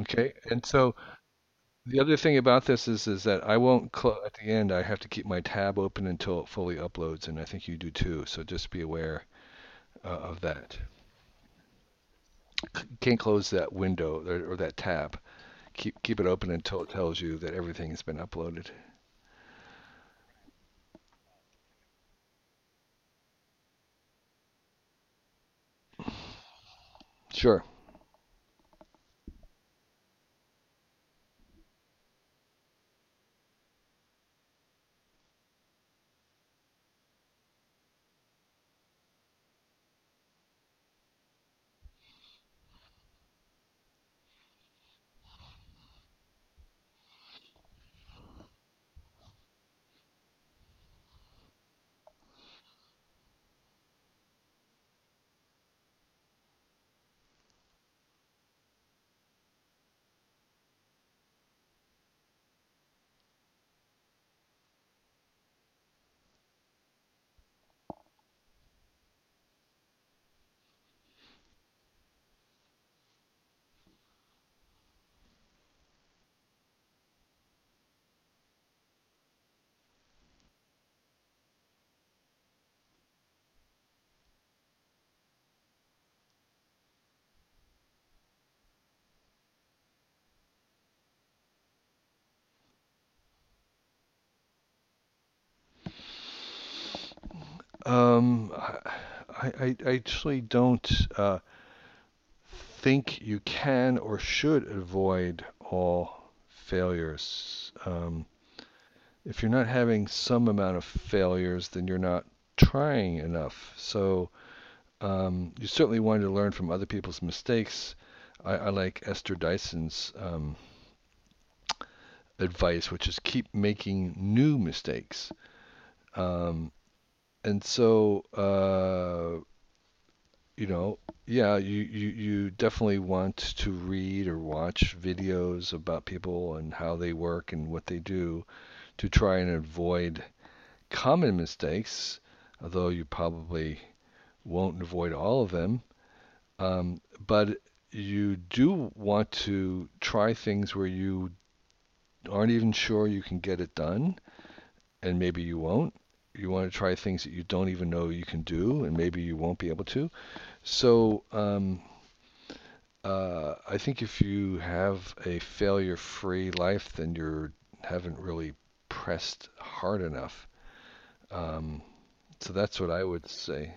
Okay, and so the other thing about this is is that I won't close at the end. I have to keep my tab open until it fully uploads, and I think you do too. So just be aware uh, of that. You can't close that window or, or that tab. Keep keep it open until it tells you that everything has been uploaded. Sure. Um, I, I, actually don't uh, think you can or should avoid all failures. Um, if you're not having some amount of failures, then you're not trying enough. So um, you certainly want to learn from other people's mistakes. I, I like Esther Dyson's um, advice, which is keep making new mistakes. Um, and so, uh, you know, yeah, you, you, you definitely want to read or watch videos about people and how they work and what they do to try and avoid common mistakes, although you probably won't avoid all of them. Um, but you do want to try things where you aren't even sure you can get it done, and maybe you won't. You want to try things that you don't even know you can do, and maybe you won't be able to. So, um, uh, I think if you have a failure-free life, then you haven't really pressed hard enough. Um, so that's what I would say.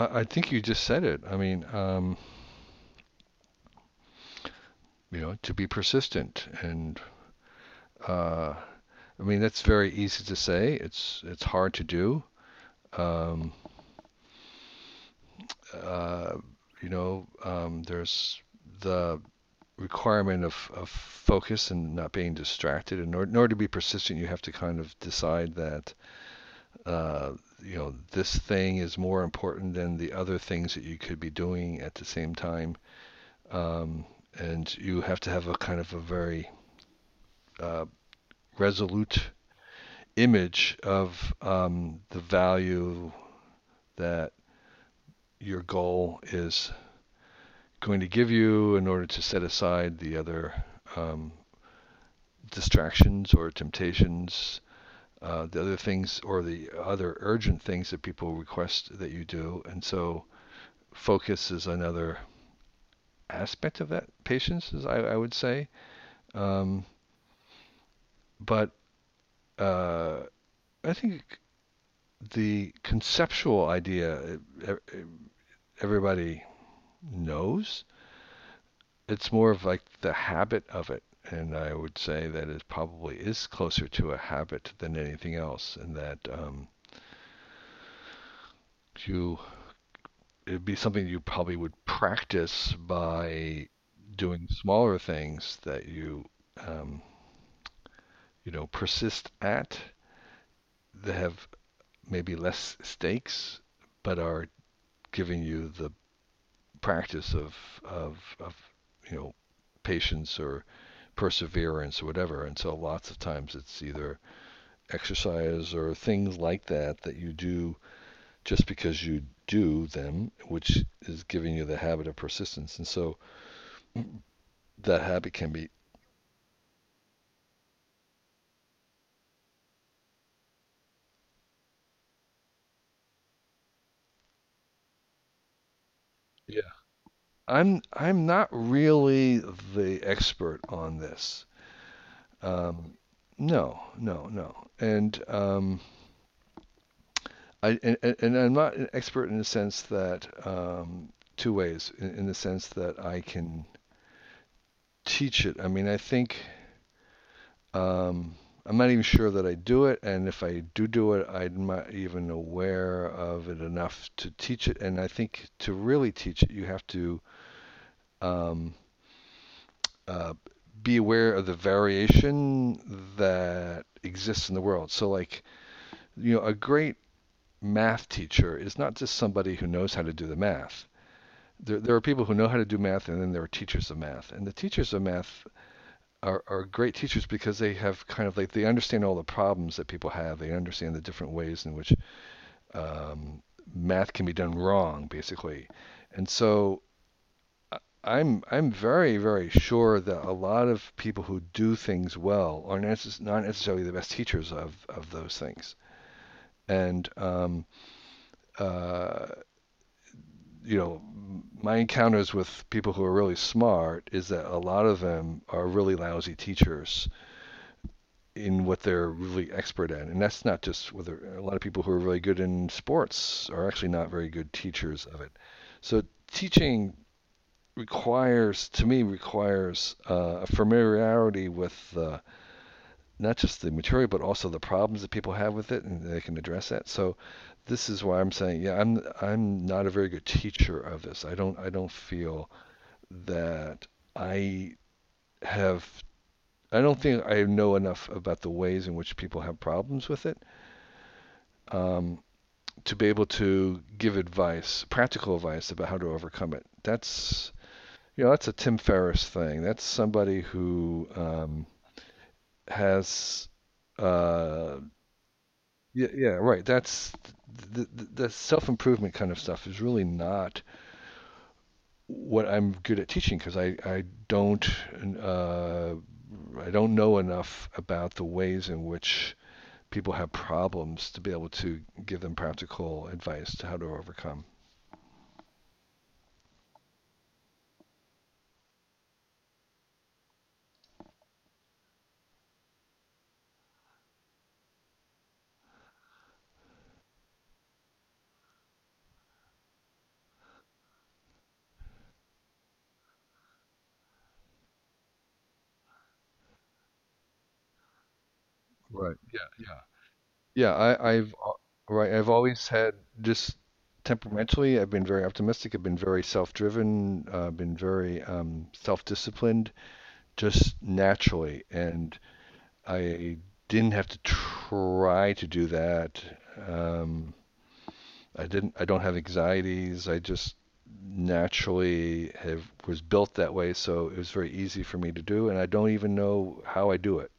I, I think you just said it. I mean, um, you know, to be persistent and uh, I mean, that's very easy to say. It's it's hard to do. Um, uh, you know, um, there's the requirement of, of focus and not being distracted. In order, in order to be persistent, you have to kind of decide that, uh, you know, this thing is more important than the other things that you could be doing at the same time. Um, and you have to have a kind of a very uh, resolute image of um, the value that your goal is going to give you in order to set aside the other um, distractions or temptations, uh, the other things or the other urgent things that people request that you do. And so focus is another aspect of that patience, as I, I would say. Um, but uh, I think the conceptual idea everybody knows. It's more of like the habit of it. And I would say that it probably is closer to a habit than anything else, and that um, you it'd be something you probably would practice by doing smaller things that you um, you know persist at that have maybe less stakes but are giving you the practice of of of you know patience or perseverance whatever. And so lots of times it's either exercise or things like that that you do just because you do them, which is giving you the habit of persistence. And so that habit can be I'm I'm not really the expert on this. Um, no, no, no. And um, I and, and I'm not an expert in the sense that um, two ways. In, in the sense that I can teach it. I mean, I think um, I'm not even sure that I do it, and if I do do it, I'm not even aware of it enough to teach it. And I think to really teach it, you have to um, uh, be aware of the variation that exists in the world. So, like, you know, a great math teacher is not just somebody who knows how to do the math. There, there are people who know how to do math, and then there are teachers of math. And the teachers of math are, are great teachers because they have kind of like they understand all the problems that people have. They understand the different ways in which um, math can be done wrong, basically. And so I'm I'm very very sure that a lot of people who do things well are necess- not necessarily the best teachers of of those things, and um, uh, you know my encounters with people who are really smart is that a lot of them are really lousy teachers in what they're really expert at, and that's not just whether a lot of people who are really good in sports are actually not very good teachers of it. So teaching requires, to me, requires uh, a familiarity with uh, not just the material, but also the problems that people have with it, and they can address that. So, this is why I'm saying, yeah, I'm I'm not a very good teacher of this. I don't I don't feel that I have. I don't think I know enough about the ways in which people have problems with it um, to be able to give advice, practical advice about how to overcome it. That's you know, that's a Tim Ferriss thing. That's somebody who um, has, uh, yeah, yeah, right. That's the, the, the self-improvement kind of stuff is really not what I'm good at teaching because I, I don't uh, I don't know enough about the ways in which people have problems to be able to give them practical advice to how to overcome. Right. Yeah. Yeah. Yeah. I, I've right. I've always had just temperamentally. I've been very optimistic. I've been very self-driven. Uh, been very um, self-disciplined, just naturally, and I didn't have to try to do that. Um, I didn't. I don't have anxieties. I just naturally have was built that way, so it was very easy for me to do, and I don't even know how I do it.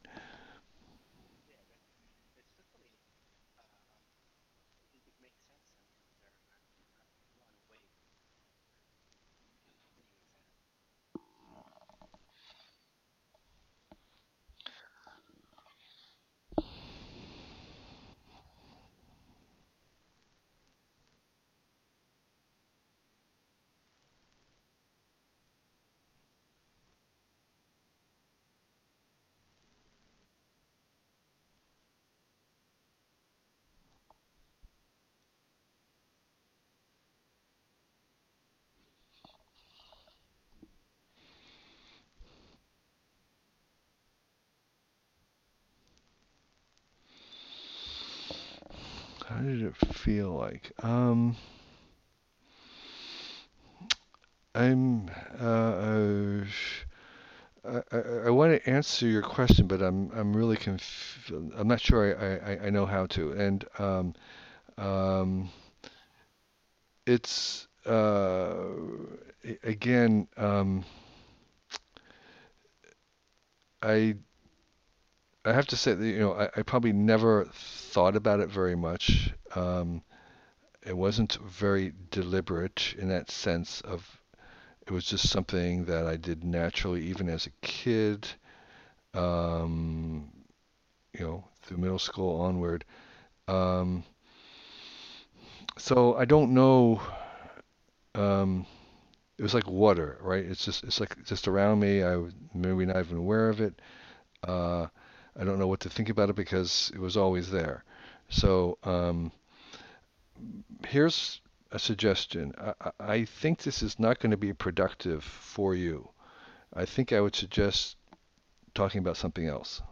How did it feel like? Um, I'm uh, uh, I, I, I want to answer your question, but I'm I'm really conf I'm not sure I, I, I know how to. And um, um, it's uh, again um, I I have to say that you know I, I probably never thought about it very much. Um, it wasn't very deliberate in that sense of it was just something that I did naturally even as a kid. Um, you know, through middle school onward. Um, so I don't know. Um, it was like water, right? It's just it's like just around me. I maybe not even aware of it. Uh, I don't know what to think about it because it was always there. So um, here's a suggestion. I, I think this is not going to be productive for you. I think I would suggest talking about something else.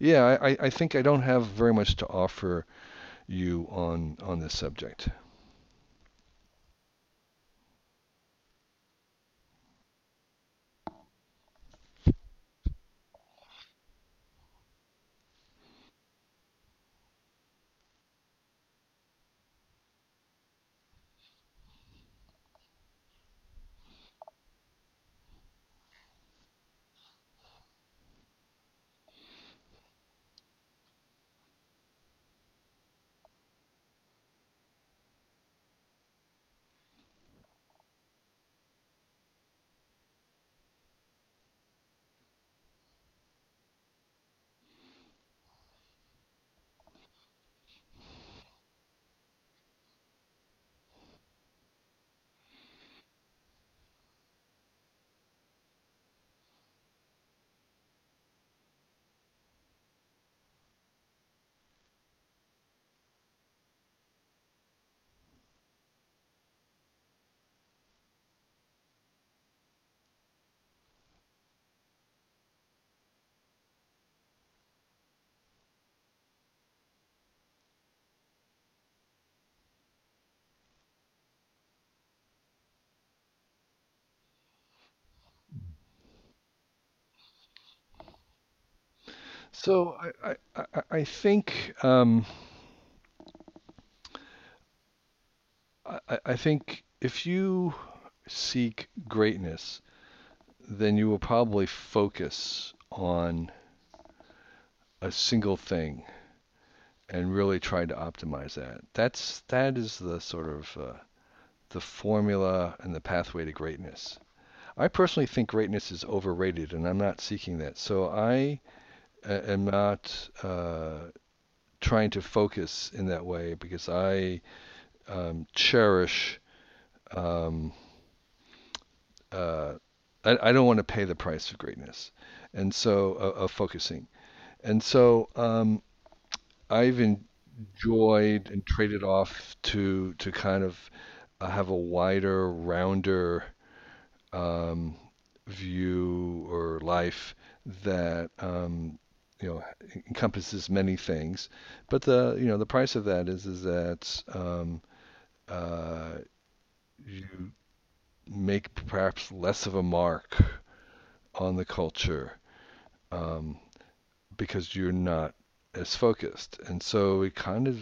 Yeah, I I think I don't have very much to offer you on on this subject. So I I, I think um, I, I think if you seek greatness, then you will probably focus on a single thing and really try to optimize that. That's that is the sort of uh, the formula and the pathway to greatness. I personally think greatness is overrated, and I'm not seeking that. So I am not uh, trying to focus in that way because I um, cherish. Um, uh, I, I don't want to pay the price of greatness, and so of focusing. And so um, I've enjoyed and traded off to to kind of uh, have a wider, rounder um, view or life that um, you know encompasses many things. But the you know the price of that is is that um, uh, you make perhaps less of a mark on the culture um, because you're not as focused. And so it kind of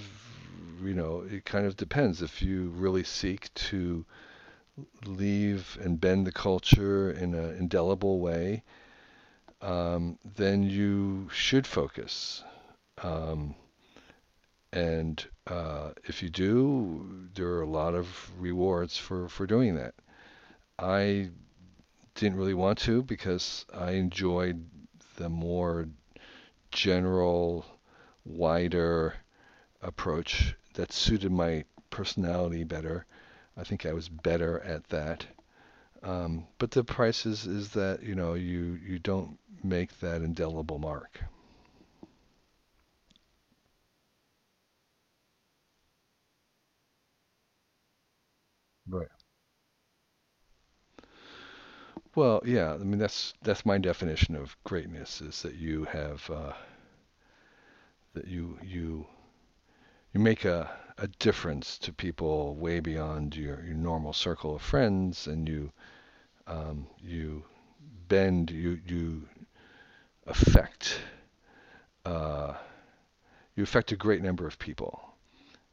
you know it kind of depends if you really seek to leave and bend the culture in an indelible way um, then you should focus. Um, and uh, if you do, there are a lot of rewards for, for doing that. I didn't really want to because I enjoyed the more general, wider approach that suited my personality better. I think I was better at that. Um, but the price is, is that you know you you don't make that indelible mark. Right. Well, yeah. I mean, that's that's my definition of greatness is that you have uh, that you you you make a a difference to people way beyond your, your normal circle of friends, and you um, you bend you you affect uh, you affect a great number of people.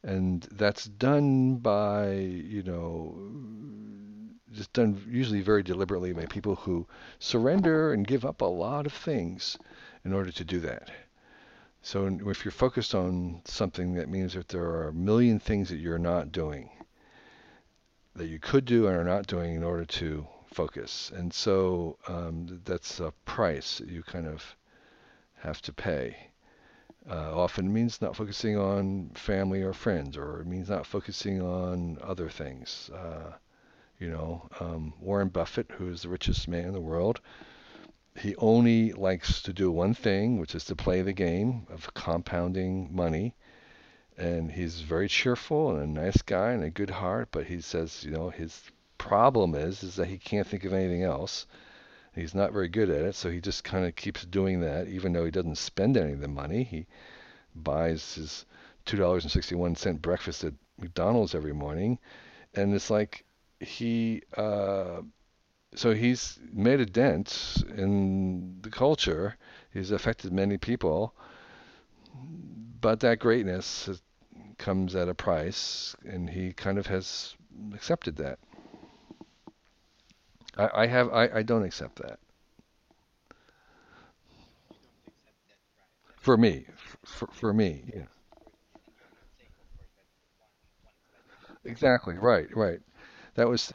And that's done by you know just done usually very deliberately by people who surrender and give up a lot of things in order to do that so if you're focused on something that means that there are a million things that you're not doing that you could do and are not doing in order to focus and so um, that's a price you kind of have to pay uh, often means not focusing on family or friends, or it means not focusing on other things. Uh, you know, um, Warren Buffett, who is the richest man in the world, he only likes to do one thing, which is to play the game of compounding money. And he's very cheerful and a nice guy and a good heart, but he says, you know, his problem is is that he can't think of anything else. He's not very good at it, so he just kind of keeps doing that, even though he doesn't spend any of the money. He buys his two dollars and sixty one cent breakfast at McDonald's every morning, and it's like he uh, so he's made a dent in the culture. He's affected many people, but that greatness comes at a price, and he kind of has accepted that. I, I have I, I don't accept that. For me. For, for me yeah. Exactly. Right right. That was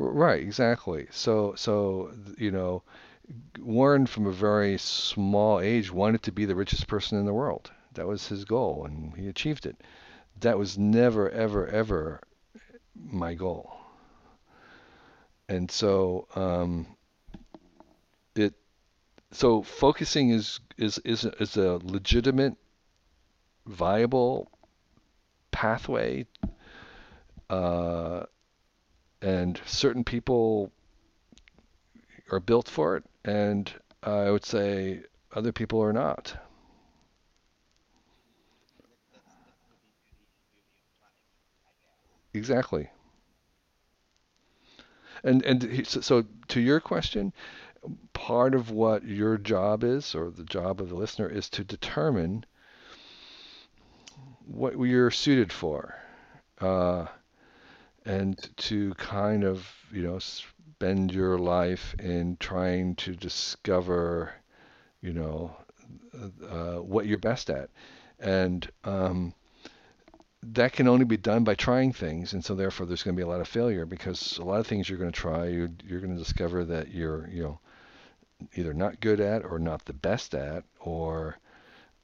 right exactly. So so you know Warren from a very small age wanted to be the richest person in the world. That was his goal and he achieved it. That was never ever ever my goal. And so um, it so focusing is is is is a legitimate, viable pathway, uh, and certain people are built for it, and I would say other people are not. Exactly. And and so to your question, part of what your job is, or the job of the listener, is to determine what you're suited for. Uh, and to kind of, you know, spend your life in trying to discover, you know, uh, what you're best at. And um, that can only be done by trying things, and so therefore there's going to be a lot of failure because a lot of things you're going to try, you're, you're going to discover that you're, you know, either not good at or not the best at or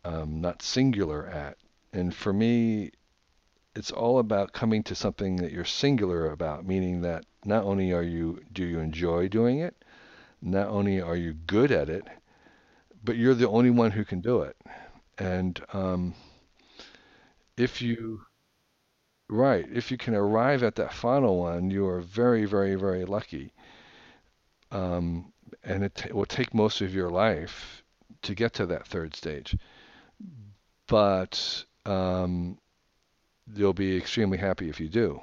um, not singular at. And for me, it's all about coming to something that you're singular about, meaning that not only are you do you enjoy doing it, not only are you good at it, but you're the only one who can do it. And um, if you right, if you can arrive at that final one, you are very, very, very lucky. um, and it t- will take most of your life to get to that third stage. But um, you'll be extremely happy if you do.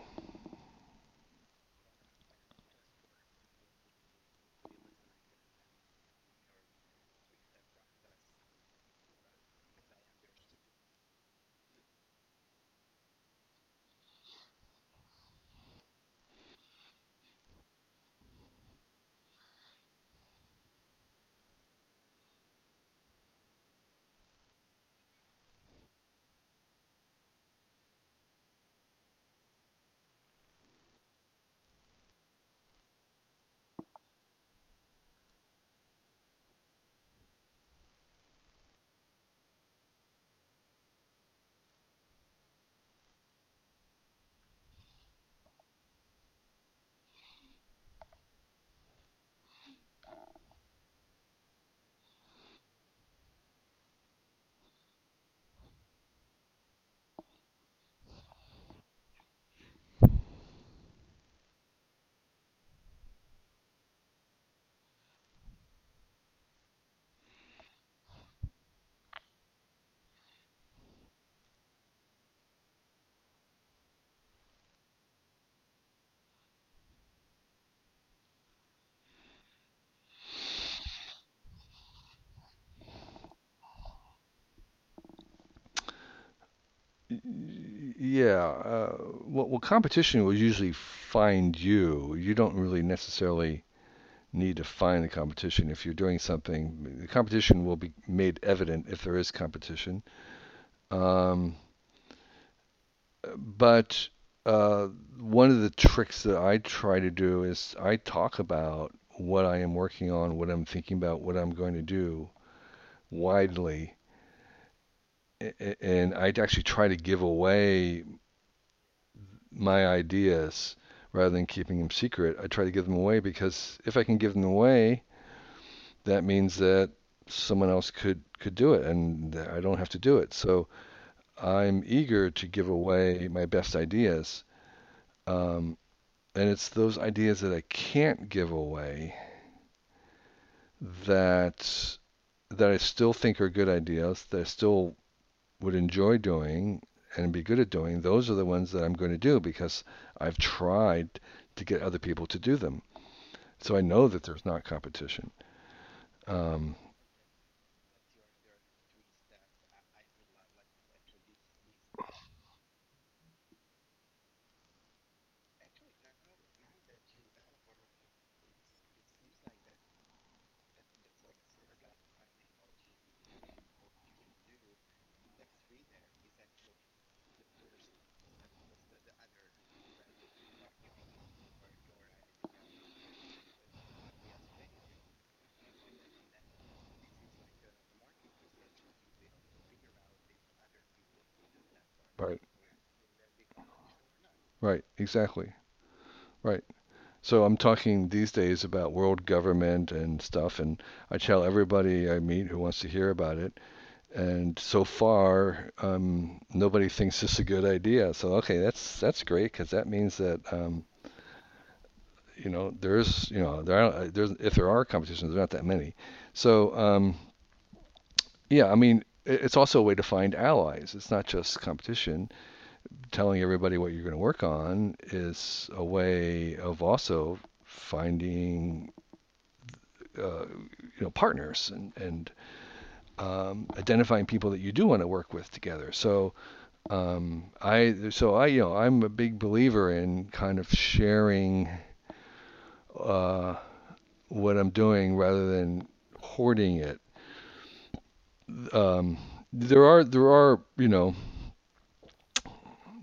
Yeah, uh, well, well, competition will usually find you. You don't really necessarily need to find the competition. If you're doing something, the competition will be made evident if there is competition. Um, but uh, one of the tricks that I try to do is I talk about what I am working on, what I'm thinking about, what I'm going to do widely, and I actually try to give away my ideas rather than keeping them secret. I try to give them away because if I can give them away, that means that someone else could could do it and I don't have to do it. So I'm eager to give away my best ideas. Um, and it's those ideas that I can't give away that that I still think are good ideas, that I still would enjoy doing and be good at doing, those are the ones that I'm going to do because I've tried to get other people to do them. So I know that there's not competition. Um, right, right, exactly, right. So I'm talking these days about world government and stuff, and I tell everybody I meet who wants to hear about it. And so far, um, nobody thinks this is a good idea. So okay, that's that's great because that means that um, you know there's you know there are, there's if there are competitions, there's not that many. So um, yeah, I mean it's also a way to find allies. It's not just competition. Telling everybody what you're going to work on is a way of also finding uh, you know partners and and um, identifying people that you do want to work with together. So um, I so I you know I'm a big believer in kind of sharing uh, what I'm doing rather than hoarding it. Um, there are there are you know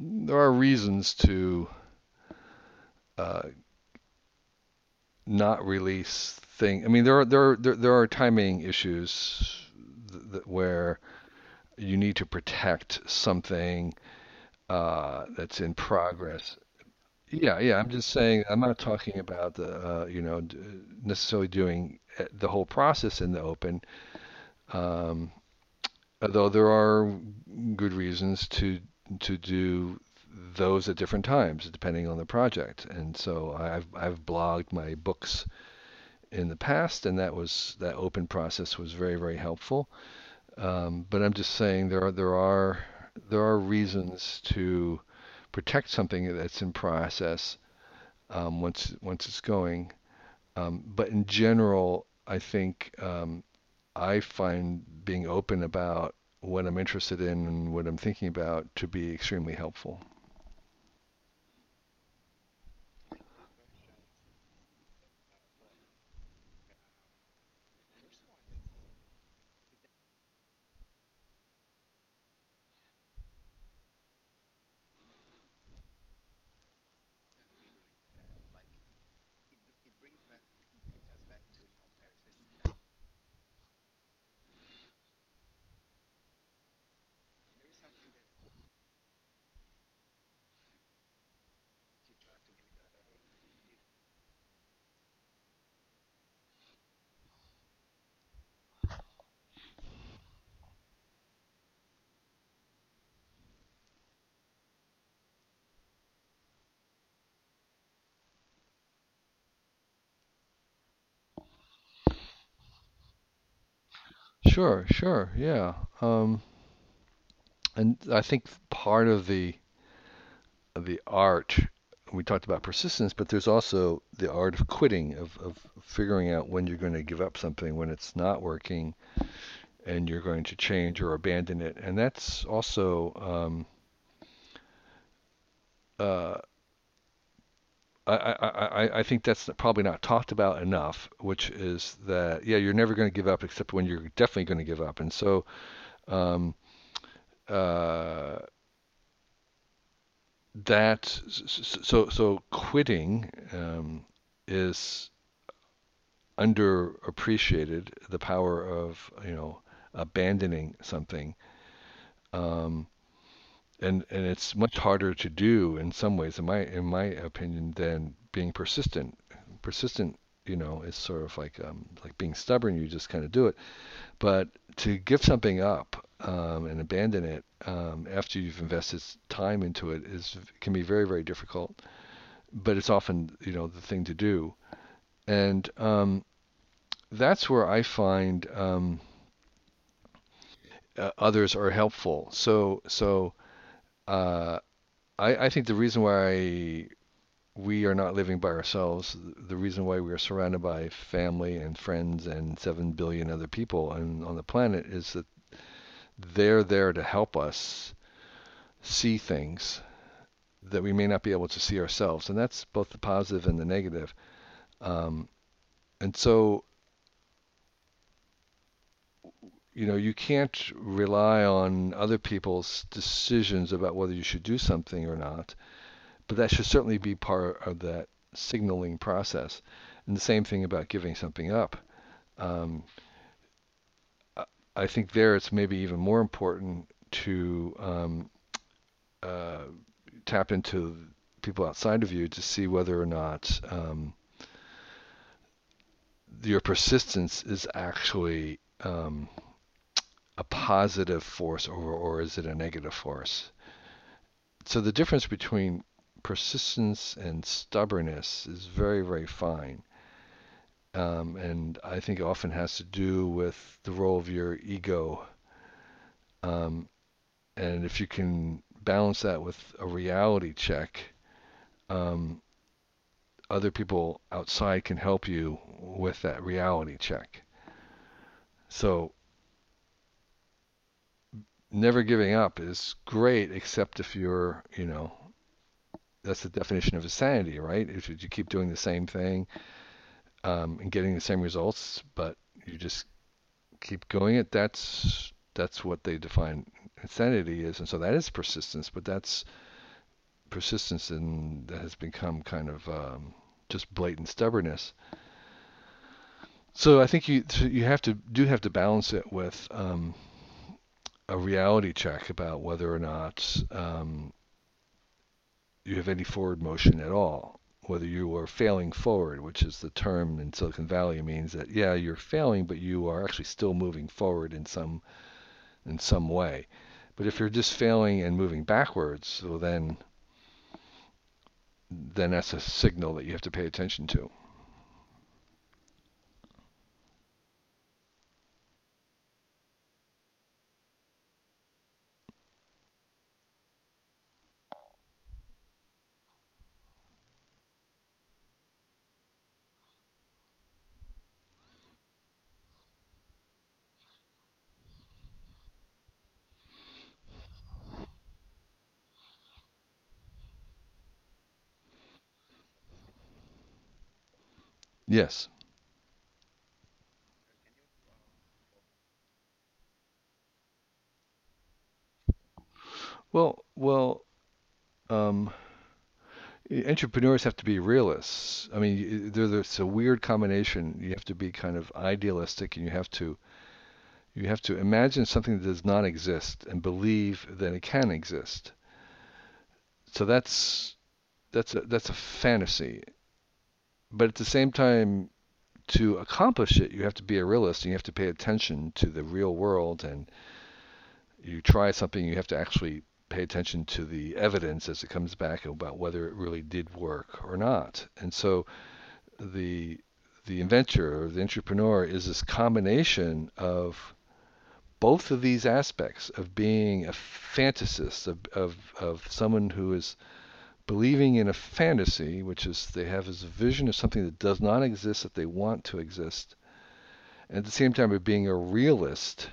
there are reasons to uh, not release thing. I mean there are there are, there, there are timing issues th- where you need to protect something uh, that's in progress. Yeah, yeah. I'm just saying. I'm not talking about the uh, you know necessarily doing uh, the whole process in the open. Um, although there are good reasons to to do those at different times depending on the project. And so I've I've blogged my books in the past, and that was that open process was very very helpful. Um, but I'm just saying there are there are there are reasons to protect something that's in process um, once once it's going. Um, but in general, I think um, I find being open about what I'm interested in and what I'm thinking about to be extremely helpful. Sure, sure, yeah. Um, and I think part of the the art we talked about persistence, but there's also the art of quitting, of, of figuring out when you're going to give up something, when it's not working, and you're going to change or abandon it. And that's also, um, uh, I, I, I, think that's probably not talked about enough, which is that, yeah, you're never going to give up except when you're definitely going to give up. And so, um, uh, that so so quitting um, is underappreciated the power of you know abandoning something um, and and it's much harder to do in some ways in my in my opinion than being persistent persistent you know is sort of like um, like being stubborn you just kind of do it but to give something up um, and abandon it um, after you've invested time into it is can be very very difficult. But it's often you know the thing to do, and um, that's where I find um, uh, others are helpful. So so uh, I, I think the reason why we are not living by ourselves. The reason why we are surrounded by family and friends and 7 billion other people on, on the planet is that they're there to help us see things that we may not be able to see ourselves. And that's both the positive and the negative. Um, and so, you know, you can't rely on other people's decisions about whether you should do something or not but that should certainly be part of that signaling process. And the same thing about giving something up. Um, I think there it's maybe even more important to um, uh, tap into people outside of you to see whether or not um, your persistence is actually um, a positive force or, or is it a negative force. So the difference between persistence and stubbornness is very, very fine. Um, and I think often has to do with the role of your ego. Um, and if you can balance that with a reality check, um, other people outside can help you with that reality check. So, never giving up is great, except if you're, you know, that's the definition of insanity, right? If you keep doing the same thing um, and getting the same results, but you just keep going it, that's that's what they define insanity is, and so that is persistence. But that's persistence, and that has become kind of um, just blatant stubbornness. So I think you you have to do have to balance it with um, a reality check about whether or not um, you have any forward motion at all. Whether you are failing forward, which is the term in Silicon Valley, means that yeah, you're failing, but you are actually still moving forward in some in some way. But if you're just failing and moving backwards, well then then that's a signal that you have to pay attention to. Yes. Well, well, um, entrepreneurs have to be realists. I mean, there's a weird combination. You have to be kind of idealistic, and you have to you have to imagine something that does not exist and believe that it can exist. So that's that's a, that's a fantasy. But at the same time, to accomplish it, you have to be a realist and you have to pay attention to the real world. And you try something, you have to actually pay attention to the evidence as it comes back about whether it really did work or not. And so the the inventor or the entrepreneur is this combination of both of these aspects of being a fantasist, of, of, of someone who is believing in a fantasy, which is they have this vision of something that does not exist that they want to exist, and at the same time of being a realist,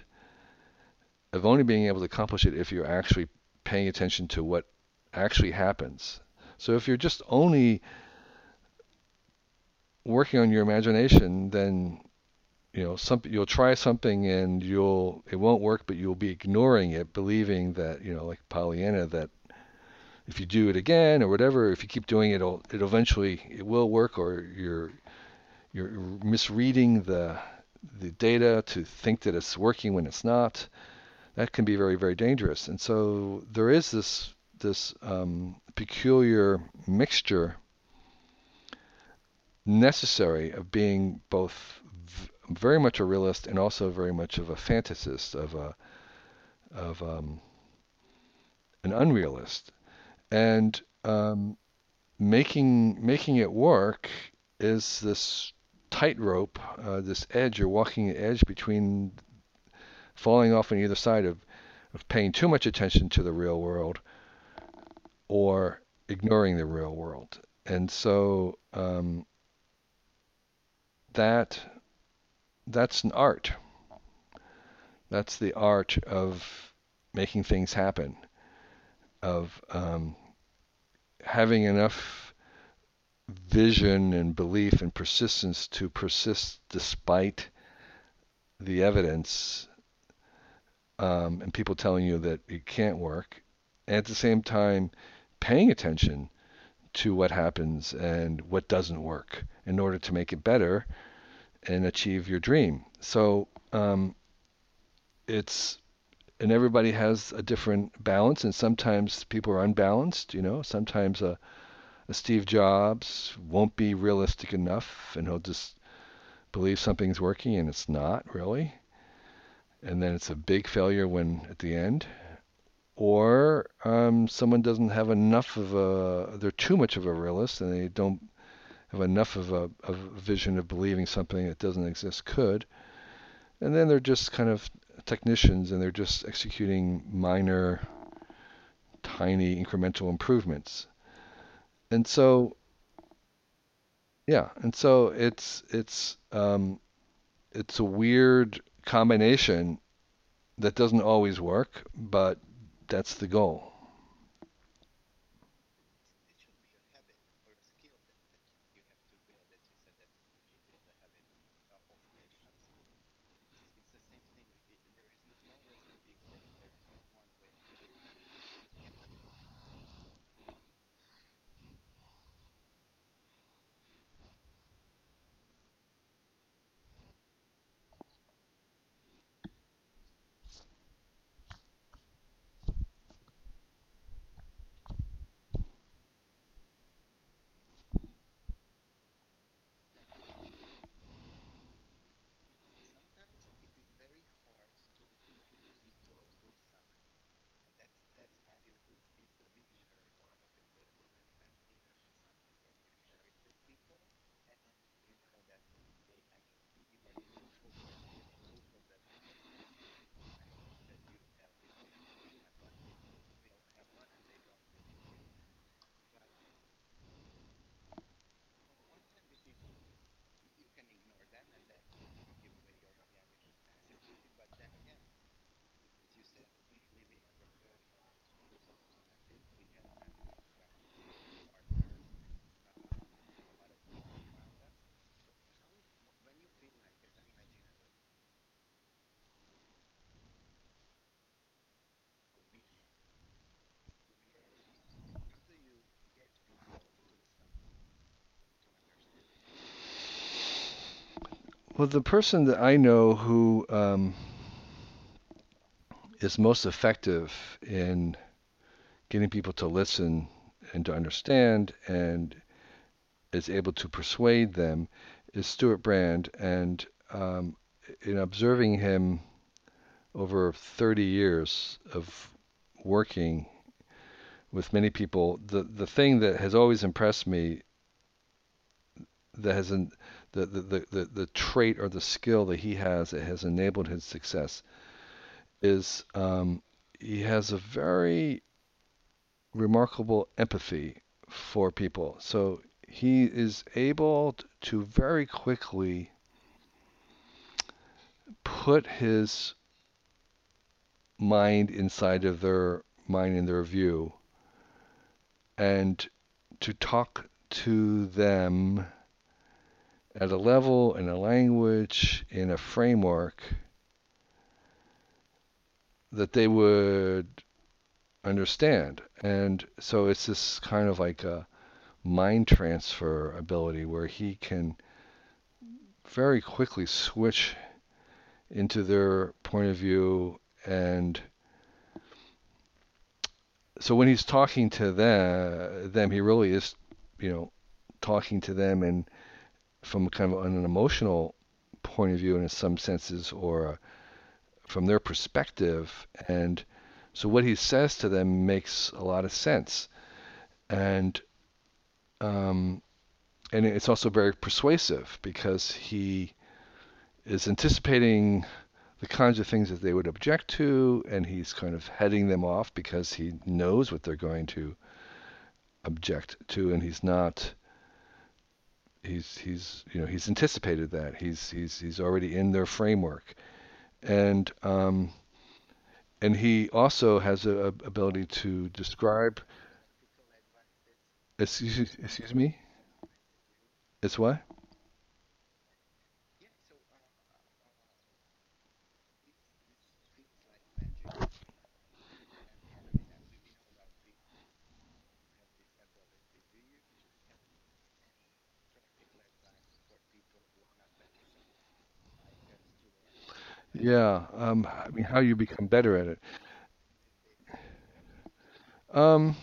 of only being able to accomplish it if you're actually paying attention to what actually happens. So if you're just only working on your imagination, then you know something you'll try something and you'll it won't work but you'll be ignoring it believing that you know like Pollyanna that if you do it again or whatever if you keep doing it it'll it eventually it will work or you're you're misreading the the data to think that it's working when it's not. That can be very very dangerous. And so there is this this um, peculiar mixture necessary of being both very much a realist and also very much of a fantasist, of a of um, an unrealist, and um, making making it work is this tightrope, uh, this edge. You're walking the edge between falling off on either side of of paying too much attention to the real world or ignoring the real world, and so um, that that's an art. That's the art of making things happen, of um, having enough vision and belief and persistence to persist despite the evidence um, and people telling you that it can't work, and at the same time paying attention to what happens and what doesn't work in order to make it better and achieve your dream. So um, it's and everybody has a different balance, and sometimes people are unbalanced. You know, sometimes a, a Steve Jobs won't be realistic enough, and he'll just believe something's working and it's not really, and then it's a big failure when at the end. Or um, someone doesn't have enough of a, they're too much of a realist and they don't have enough of a, of a vision of believing something that doesn't exist could. And then they're just kind of technicians and they're just executing minor, tiny incremental improvements. And so, yeah, and so it's it's um, it's a weird combination that doesn't always work, but that's the goal. Well, the person that I know who um, is most effective in getting people to listen and to understand and is able to persuade them is Stewart Brand. And um, in observing him over 30 years of working with many people, the, the thing that has always impressed me that has the, the, the, the trait or the skill that he has that has enabled his success is um, he has a very remarkable empathy for people. So he is able to very quickly put his mind inside of their mind and their view and to talk to them at a level, in a language, in a framework that they would understand. And so it's this kind of like a mind transfer ability where he can very quickly switch into their point of view and so when he's talking to them, them he really is, you know, talking to them and from kind of an emotional point of view in some senses or a, from their perspective. And so what he says to them makes a lot of sense. And um, and it's also very persuasive because he is anticipating the kinds of things that they would object to, and he's kind of heading them off because he knows what they're going to object to, and he's not. He's he's you know he's anticipated that he's he's he's already in their framework, and um, and he also has a, a ability to describe. Excuse, excuse me. It's what? Yeah. Um, I mean, how you become better at it. Um,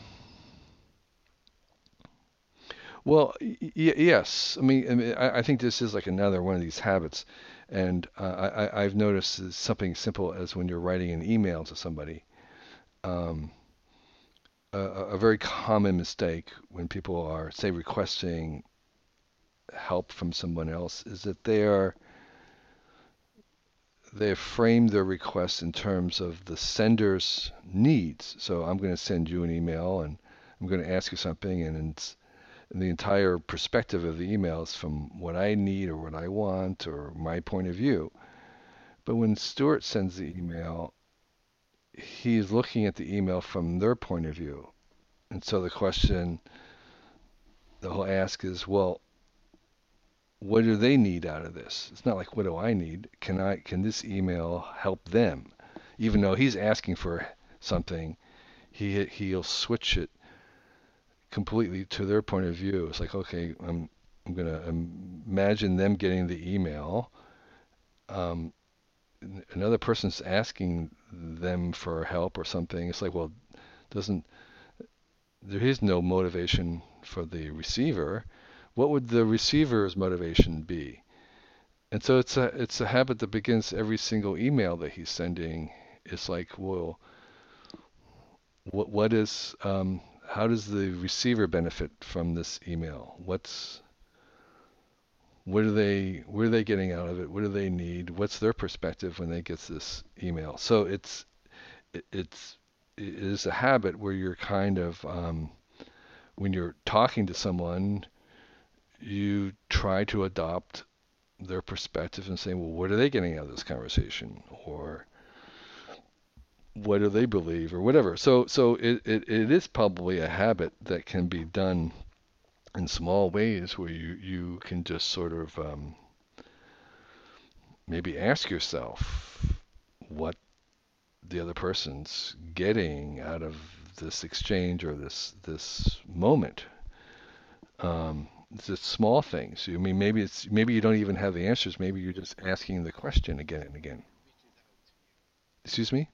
well, y- yes. I mean, I, mean I, I think this is like another one of these habits, and uh, I, I've noticed something simple as when you're writing an email to somebody. Um, a a very common mistake when people are, say, requesting help from someone else is that they are they have framed their request in terms of the sender's needs. So I'm going to send you an email and I'm going to ask you something, and and the entire perspective of the email is from what I need or what I want or my point of view. But when Stewart sends the email, he's looking at the email from their point of view. And so the question that he'll ask is, well, what do they need out of this? It's not like what do I need? Can I can this email help them? Even though he's asking for something, he he'll switch it completely to their point of view. It's like okay, I'm I'm gonna imagine them getting the email. Um, another person's asking them for help or something. It's like well, doesn't there is no motivation for the receiver. What would the receiver's motivation be? And so it's a it's a habit that begins every single email that he's sending. It's like, well, what what is um, how does the receiver benefit from this email? What's what are they what are they getting out of it? What do they need? What's their perspective when they get this email? So it's it, it's it is a habit where you're kind of um, when you're talking to someone, you try to adopt their perspective and say, well, what are they getting out of this conversation? Or what do they believe or whatever. So so it, it, it is probably a habit that can be done in small ways where you, you can just sort of um, maybe ask yourself what the other person's getting out of this exchange or this this moment. Um, It's just small things. I mean, maybe it's maybe you don't even have the answers. Maybe you're just asking the question again and again. Excuse me?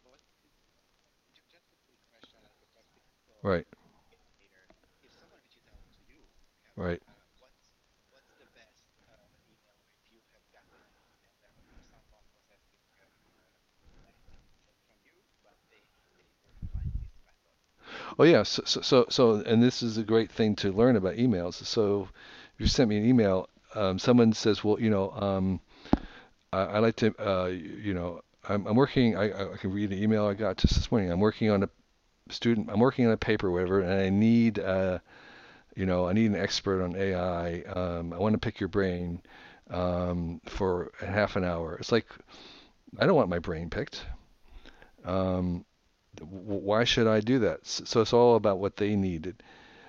Right, right. Oh yeah, so, so so and this is a great thing to learn about emails. So if you sent me an email, um, someone says, well, you know, um, I, I like to, uh, you know, I'm, I'm working. I, I can read an email I got just this morning. I'm working on a student. I'm working on a paper, whatever, and I need, uh, you know, I need an expert on AI. Um, I want to pick your brain um, for half an hour. It's like I don't want my brain picked. Um, why should I do that? So it's all about what they needed.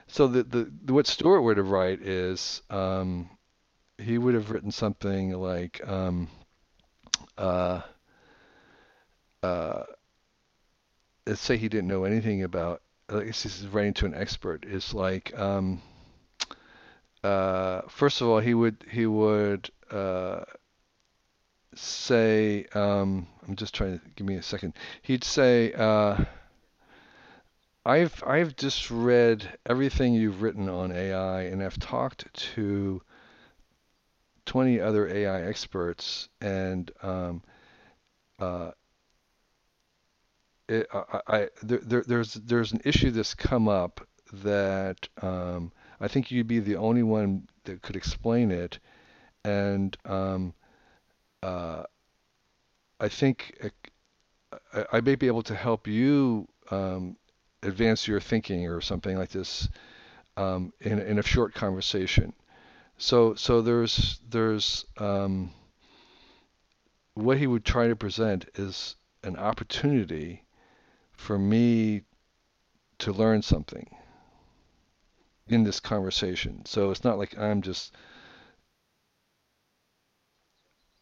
So the, the what Stewart would have write is um, he would have written something like um, uh, uh, let's say he didn't know anything about. Like this is writing to an expert. Is like um, uh, first of all he would he would uh, say um, I'm just trying to give me a second. He'd say. Uh, I've I've just read everything you've written on AI, and I've talked to 20 other AI experts, and um, uh, it, I, I there, there, there's there's an issue that's come up that um, I think you'd be the only one that could explain it, and um, uh, I think I, I may be able to help you um, advance your thinking or something like this um, in in a short conversation. So so there's there's um, what he would try to present is an opportunity for me to learn something in this conversation. So it's not like I'm just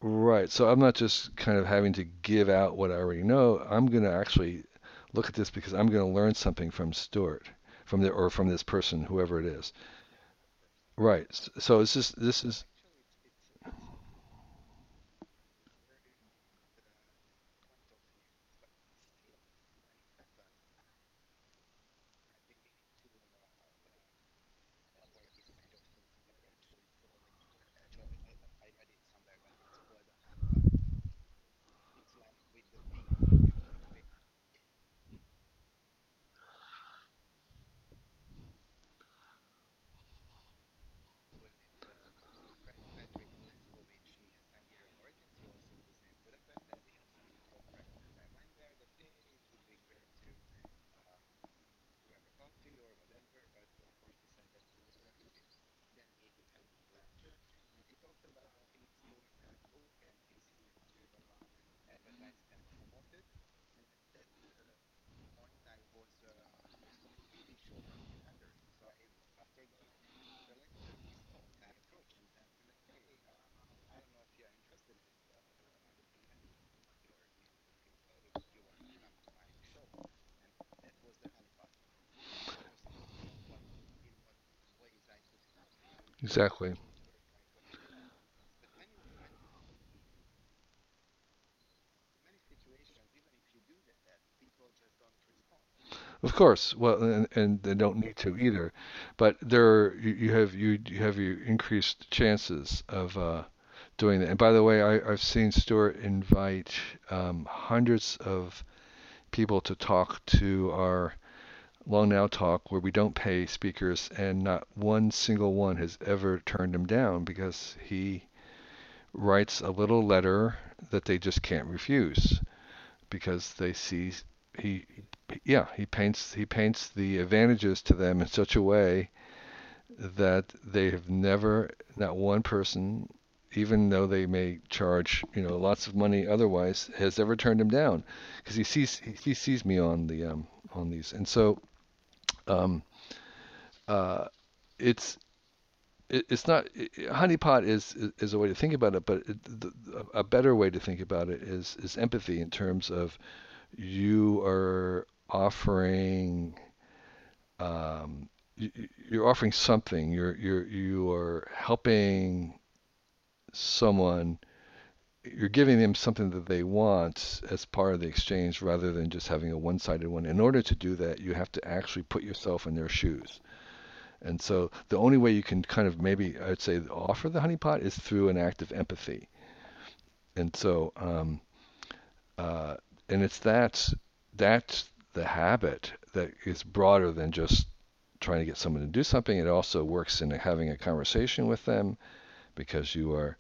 right. So I'm not just kind of having to give out what I already know. I'm going to actually look at this because I'm going to learn something from Stewart, from the or from this person, whoever it is. Right. So it's just this is exactly. Of course. Well, and, and they don't need to either. But there you, you have you, you have your increased chances of uh, doing that. And by the way, I, I've seen Stewart invite um, hundreds of people to talk to our Long Now talk where we don't pay speakers, and not one single one has ever turned him down because he writes a little letter that they just can't refuse because they see he yeah he paints he paints the advantages to them in such a way that they have never not one person even though they may charge you know lots of money otherwise has ever turned him down because he sees he, sees me on the um on these. And so um uh it's it, it's not honeypot is, is is a way to think about it, but it, the, a better way to think about it is is empathy in terms of you are offering um, you're offering something. You're you're you are helping someone. You're giving them something that they want as part of the exchange rather than just having a one-sided one. In order to do that, you have to actually put yourself in their shoes. And so the only way you can kind of maybe I'd say offer the honeypot is through an act of empathy. And so um, uh, and it's that that's the habit that is broader than just trying to get someone to do something. It also works in having a conversation with them because you are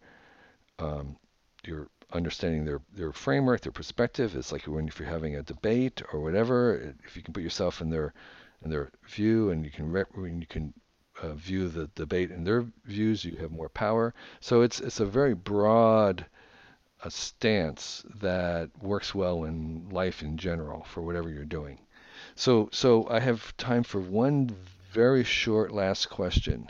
um, you're understanding their their framework, their perspective. It's like when if you're having a debate or whatever, if you can put yourself in their in their view and you can rep, you can uh, view the debate in their views, you have more power. So it's it's a very broad a stance that works well in life in general for whatever you're doing. So, so I have time for one very short last question.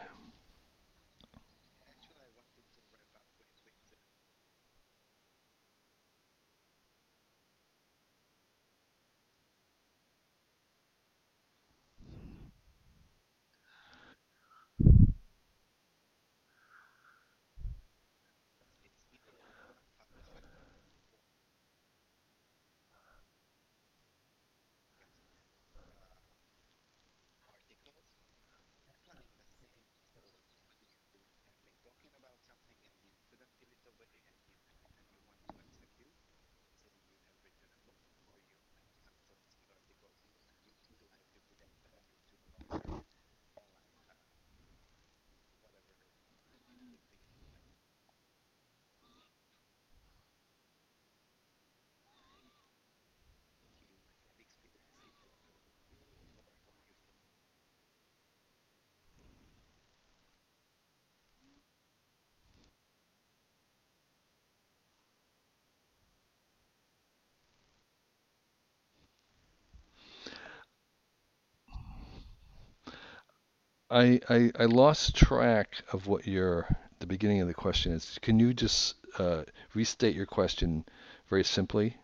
I, I, I lost track of what your the beginning of the question is. Can you just uh, restate your question very simply?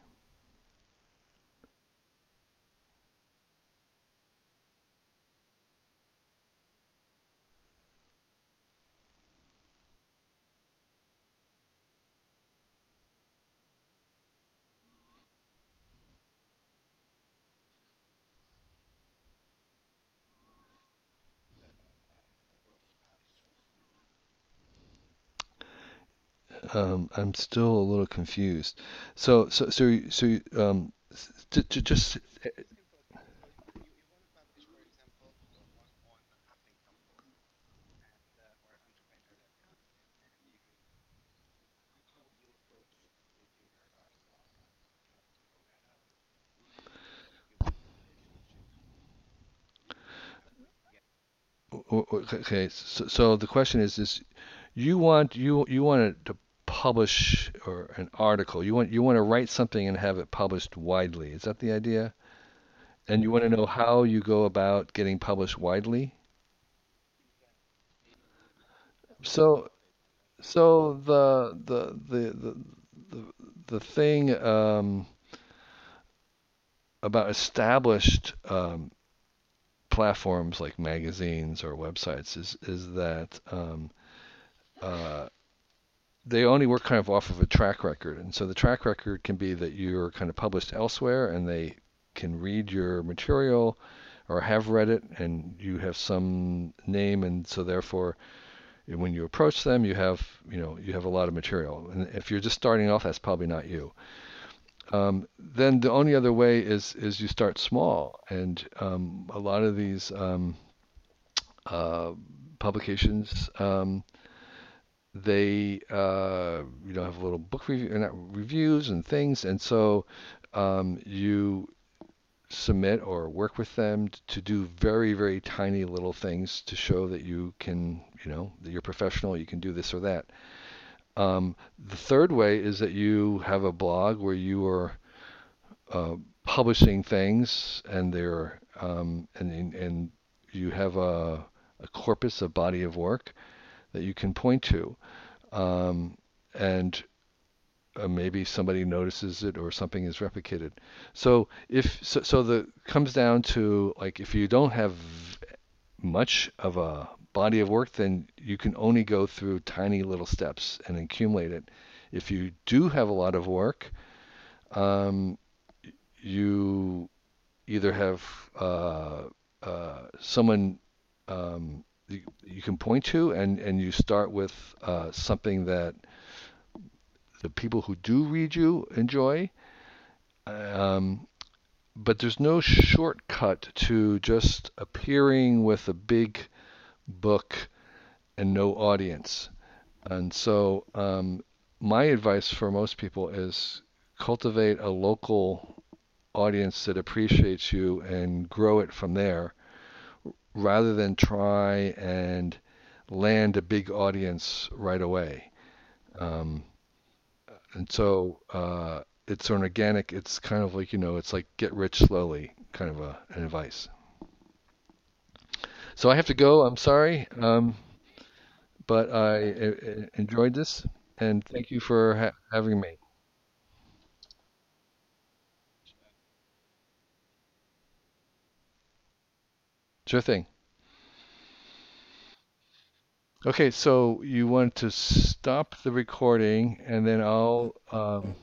Um, I'm still a little confused. So so so so um, to, to just okay. So, so the question is is you want you you want to publish or an article. You want you want to write something and have it published widely. Is that the idea? And you want to know how you go about getting published widely? So so the the the the the, the thing um, about established um, platforms like magazines or websites is is that um, uh, they only work kind of off of a track record. And so the track record can be that you're kind of published elsewhere and they can read your material or have read it and you have some name. And so therefore when you approach them you have you know you have a lot of material. And if you're just starting off that's probably not you. Um, then the only other way is is you start small. And um, a lot of these um, uh, publications um, they uh, you know have little book review, reviews and things, and so um, you submit or work with them to do very very tiny little things to show that you can you know that you're professional, you can do this or that. Um, the third way is that you have a blog where you are uh, publishing things, and they're um, and and you have a, a corpus, a body of work that you can point to um, and uh, maybe somebody notices it or something is replicated. So if so, so the comes down to like if you don't have much of a body of work, then you can only go through tiny little steps and accumulate it. If you do have a lot of work, um, you either have uh, uh, someone um, you, you, can point to, and, and you start with uh, something that the people who do read you enjoy. Um, but there's no shortcut to just appearing with a big book and no audience. And so, um, my advice for most people is cultivate a local audience that appreciates you and grow it from there rather than try and land a big audience right away. Um, and so uh, it's an organic. It's kind of like you know, it's like get rich slowly, kind of a, an advice. So I have to go. I'm sorry, um, but I uh, enjoyed this, and thank you for ha having me. Sure thing. Okay, so you want to stop the recording, and then I'll um,